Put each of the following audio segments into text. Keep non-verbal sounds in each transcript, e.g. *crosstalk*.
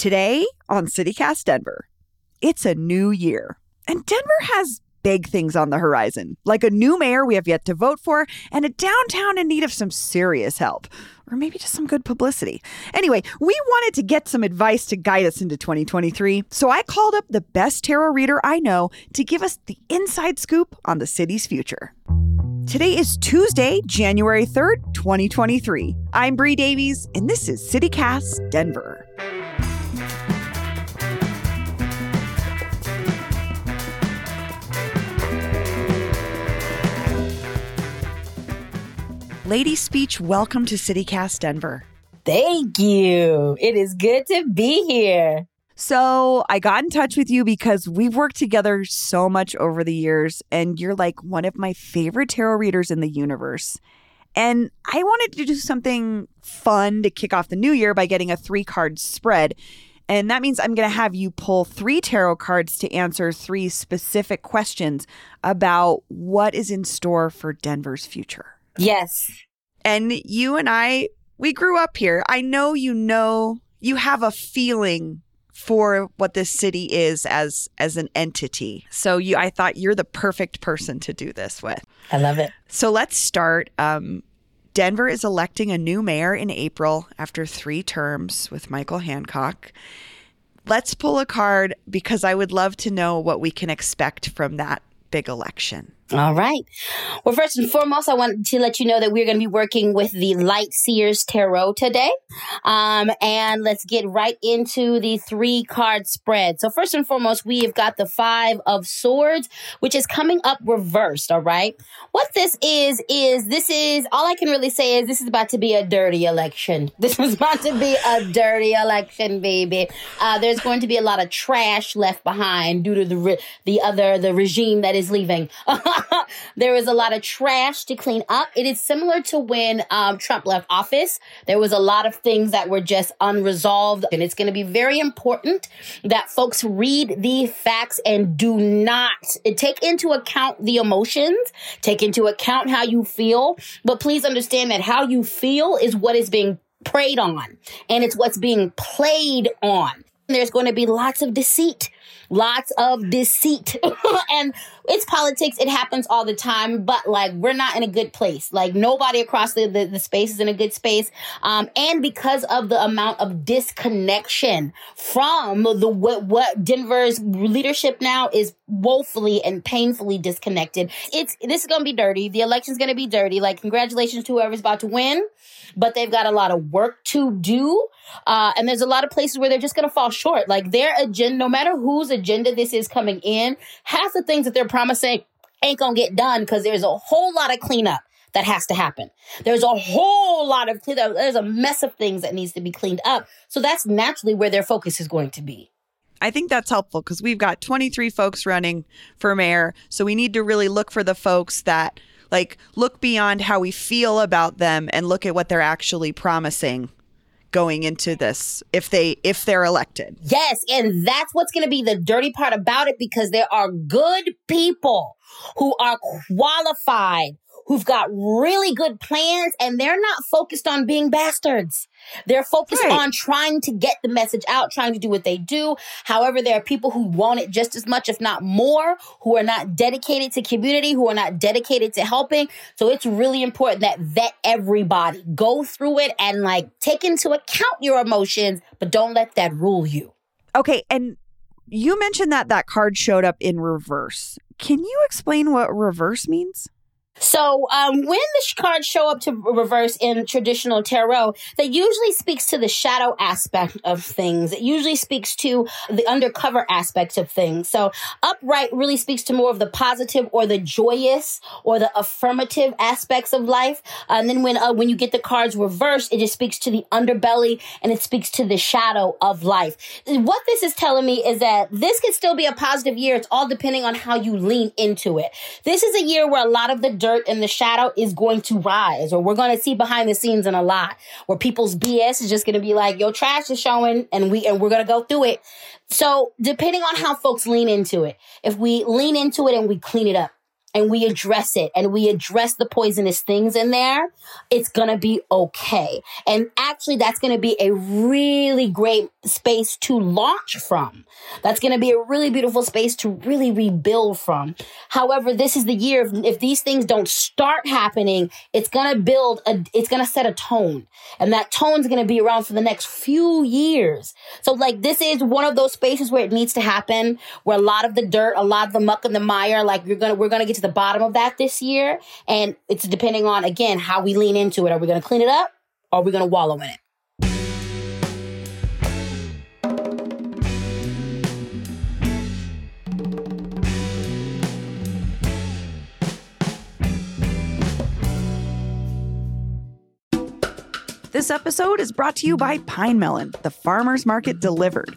Today on CityCast Denver, it's a new year, and Denver has big things on the horizon, like a new mayor we have yet to vote for, and a downtown in need of some serious help, or maybe just some good publicity. Anyway, we wanted to get some advice to guide us into 2023, so I called up the best tarot reader I know to give us the inside scoop on the city's future. Today is Tuesday, January 3rd, 2023. I'm Bree Davies, and this is CityCast Denver. Lady Speech, welcome to CityCast Denver. Thank you. It is good to be here. So, I got in touch with you because we've worked together so much over the years, and you're like one of my favorite tarot readers in the universe. And I wanted to do something fun to kick off the new year by getting a three card spread. And that means I'm going to have you pull three tarot cards to answer three specific questions about what is in store for Denver's future. Yes. And you and I, we grew up here. I know you know, you have a feeling for what this city is as as an entity. So you I thought you're the perfect person to do this with. I love it. So let's start um Denver is electing a new mayor in April after 3 terms with Michael Hancock. Let's pull a card because I would love to know what we can expect from that big election. All right. Well, first and foremost, I want to let you know that we're going to be working with the Light Seers Tarot today. Um, and let's get right into the three card spread. So first and foremost, we have got the five of swords, which is coming up reversed. All right. What this is, is this is all I can really say is this is about to be a dirty election. *laughs* This is about to be a dirty election, baby. Uh, there's going to be a lot of trash left behind due to the, re- the other, the regime that is leaving. *laughs* *laughs* there was a lot of trash to clean up. It is similar to when um, Trump left office. There was a lot of things that were just unresolved. And it's going to be very important that folks read the facts and do not take into account the emotions, take into account how you feel. But please understand that how you feel is what is being preyed on and it's what's being played on. There's going to be lots of deceit lots of deceit. *laughs* and it's politics. It happens all the time, but like we're not in a good place. Like nobody across the, the, the space is in a good space. Um, and because of the amount of disconnection from the what, what Denver's leadership now is woefully and painfully disconnected. It's this is gonna be dirty. The election's gonna be dirty. Like congratulations to whoever's about to win, but they've got a lot of work to do. Uh, and there's a lot of places where they're just gonna fall short. Like their agenda, no matter whose agenda this is coming in, half the things that they're promising ain't gonna get done because there's a whole lot of cleanup that has to happen. There's a whole lot of. There's a mess of things that needs to be cleaned up. So that's naturally where their focus is going to be. I think that's helpful because we've got 23 folks running for mayor. So we need to really look for the folks that like look beyond how we feel about them and look at what they're actually promising going into this if they if they're elected. Yes, and that's what's going to be the dirty part about it because there are good people who are qualified who've got really good plans and they're not focused on being bastards. They're focused right. on trying to get the message out, trying to do what they do. However, there are people who want it just as much, if not more, who are not dedicated to community, who are not dedicated to helping. So it's really important that vet everybody, go through it and like take into account your emotions, but don't let that rule you. Okay. And you mentioned that that card showed up in reverse. Can you explain what reverse means? So um, when the cards show up to reverse in traditional tarot, that usually speaks to the shadow aspect of things. It usually speaks to the undercover aspects of things. So upright really speaks to more of the positive or the joyous or the affirmative aspects of life. And then when uh, when you get the cards reversed, it just speaks to the underbelly and it speaks to the shadow of life. What this is telling me is that this can still be a positive year. It's all depending on how you lean into it. This is a year where a lot of the dirt and the shadow is going to rise, or we're going to see behind the scenes in a lot where people's BS is just going to be like, "Yo, trash is showing," and we and we're going to go through it. So, depending on how folks lean into it, if we lean into it and we clean it up, and we address it and we address the poisonous things in there, it's gonna be okay. And actually, that's gonna be a really great space to launch from. That's gonna be a really beautiful space to really rebuild from. However, this is the year if, if these things don't start happening, it's gonna build a, it's gonna set a tone. And that tone's gonna be around for the next few years. So, like, this is one of those spaces where it needs to happen, where a lot of the dirt, a lot of the muck and the mire, like, you're gonna, we're gonna get the bottom of that this year. And it's depending on, again, how we lean into it. Are we going to clean it up or are we going to wallow in it? This episode is brought to you by Pine Melon, the farmer's market delivered.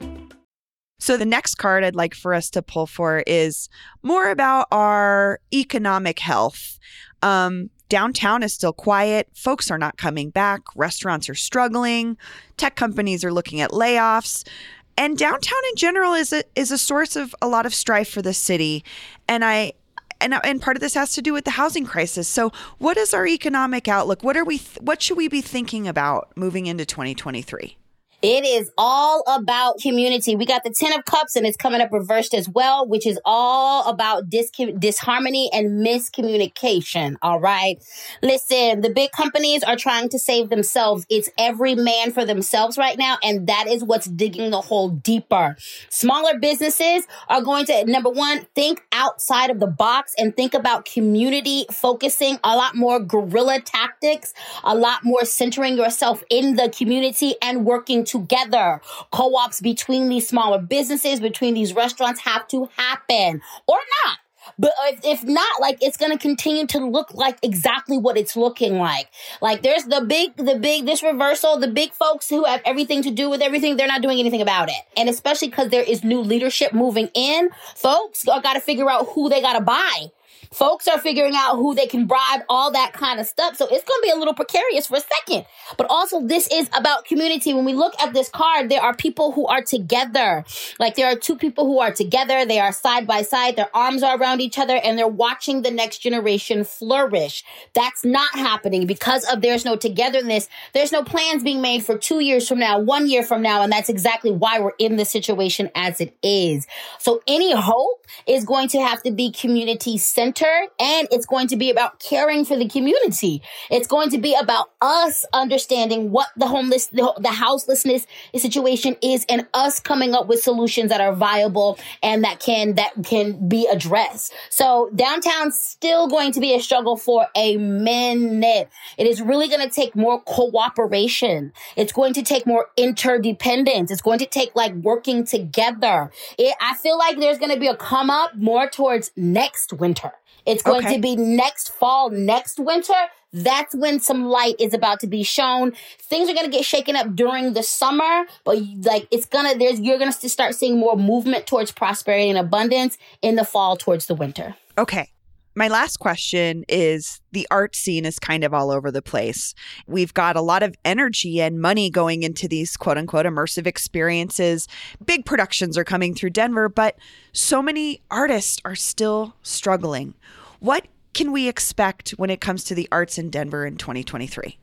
So, the next card I'd like for us to pull for is more about our economic health. Um, downtown is still quiet. Folks are not coming back. Restaurants are struggling. Tech companies are looking at layoffs. And downtown in general is a, is a source of a lot of strife for the city. And I, and, and part of this has to do with the housing crisis. So, what is our economic outlook? What are we? Th- what should we be thinking about moving into 2023? It is all about community. We got the Ten of Cups and it's coming up reversed as well, which is all about dis- disharmony and miscommunication. All right. Listen, the big companies are trying to save themselves. It's every man for themselves right now. And that is what's digging the hole deeper. Smaller businesses are going to, number one, think outside of the box and think about community focusing a lot more guerrilla tactics, a lot more centering yourself in the community and working together. Co-ops between these smaller businesses, between these restaurants have to happen or not. But if, if not, like it's gonna continue to look like exactly what it's looking like. Like there's the big, the big, this reversal, the big folks who have everything to do with everything, they're not doing anything about it. And especially because there is new leadership moving in, folks got to figure out who they got to buy Folks are figuring out who they can bribe, all that kind of stuff. So it's going to be a little precarious for a second. But also, this is about community. When we look at this card, there are people who are together. Like there are two people who are together. They are side by side. Their arms are around each other and they're watching the next generation flourish. That's not happening because of there's no togetherness. There's no plans being made for two years from now, one year from now. And that's exactly why we're in the situation as it is. So any hope is going to have to be community centered and it's going to be about caring for the community. It's going to be about us understanding what the homeless, the, the houselessness situation is and us coming up with solutions that are viable and that can, that can be addressed. So downtown's still going to be a struggle for a minute. It is really going to take more cooperation. It's going to take more interdependence. It's going to take like working together. It, I feel like there's going to be a come up more towards next winter. It's going okay. to be next fall, next winter. That's when some light is about to be shown. Things are going to get shaken up during the summer, but like it's going to, there's, you're going to start seeing more movement towards prosperity and abundance in the fall towards the winter. Okay. My last question is the art scene is kind of all over the place. We've got a lot of energy and money going into these quote unquote immersive experiences. Big productions are coming through Denver, but so many artists are still struggling. What can we expect when it comes to the arts in Denver in 2023?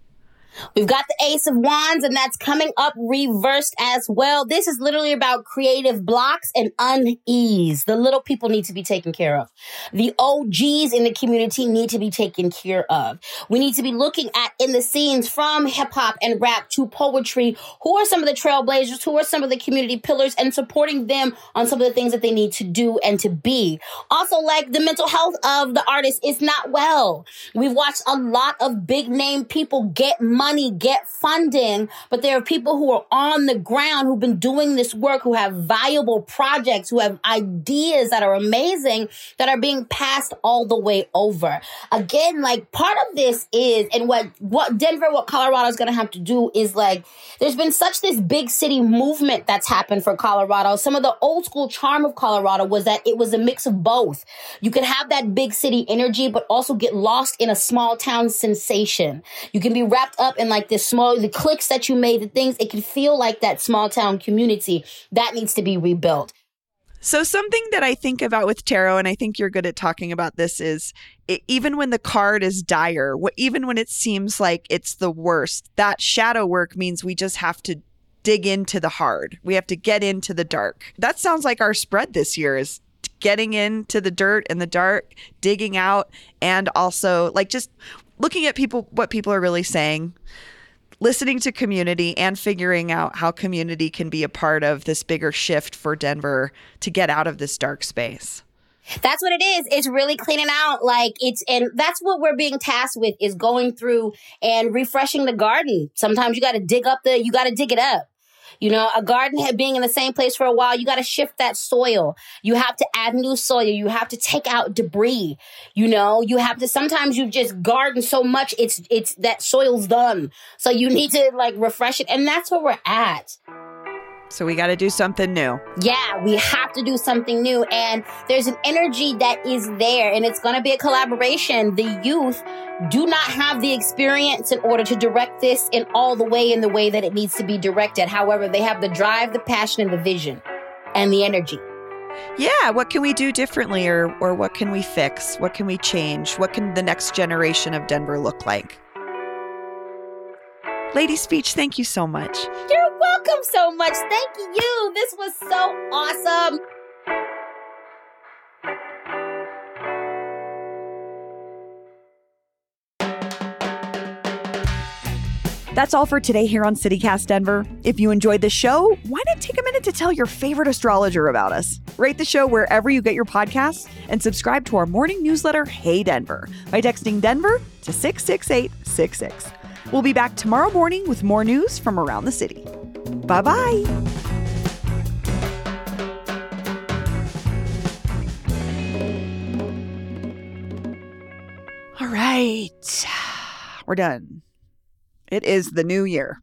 We've got the Ace of Wands, and that's coming up reversed as well. This is literally about creative blocks and unease. The little people need to be taken care of. The OGs in the community need to be taken care of. We need to be looking at in the scenes from hip hop and rap to poetry. Who are some of the trailblazers? Who are some of the community pillars and supporting them on some of the things that they need to do and to be? Also, like the mental health of the artist is not well. We've watched a lot of big name people get money money, get funding, but there are people who are on the ground who've been doing this work, who have viable projects, who have ideas that are amazing that are being passed all the way over. Again, like part of this is, and what, what Denver, what Colorado is going to have to do is like, there's been such this big city movement that's happened for Colorado. Some of the old school charm of Colorado was that it was a mix of both. You could have that big city energy, but also get lost in a small town sensation. You can be wrapped up in like this small, the cliques that you made, the things, it can feel like that small town community that needs to be rebuilt. So, something that I think about with tarot, and I think you're good at talking about this, is it, even when the card is dire, what, even when it seems like it's the worst, that shadow work means we just have to dig into the hard. We have to get into the dark. That sounds like our spread this year is getting into the dirt and the dark, digging out, and also like just looking at people, what people are really saying, listening to community, and figuring out how community can be a part of this bigger shift for Denver to get out of this dark space. That's what it is. It's really cleaning out. Like it's, and that's what we're being tasked with is going through and refreshing the garden. Sometimes you got to dig up the, you got to dig it up. You know, a garden being in the same place for a while, you got to shift that soil. You have to add new soil. You have to take out debris. You know, you have to, sometimes you just garden so much, it's, it's, that soil's done. So you need to like refresh it. And that's where we're at. So we got to do something new. Yeah, we have to do something new. And there's an energy that is there, and it's going to be a collaboration. The youth do not have the experience in order to direct this in all the way in the way that it needs to be directed. However, they have the drive, the passion, and the vision and the energy. Yeah, what can we do differently or or what can we fix? What can we change? What can the next generation of Denver look like? Lady Speech, thank you so much. You're welcome so much. Thank you. This was so awesome. That's all for today here on CityCast Denver. If you enjoyed the show, why not take a minute to tell your favorite astrologer about us? Rate the show wherever you get your podcasts and subscribe to our morning newsletter, Hey Denver, by texting Denver to 66866. We'll be back tomorrow morning with more news from around the city. Bye bye. All right. We're done. It is the new year.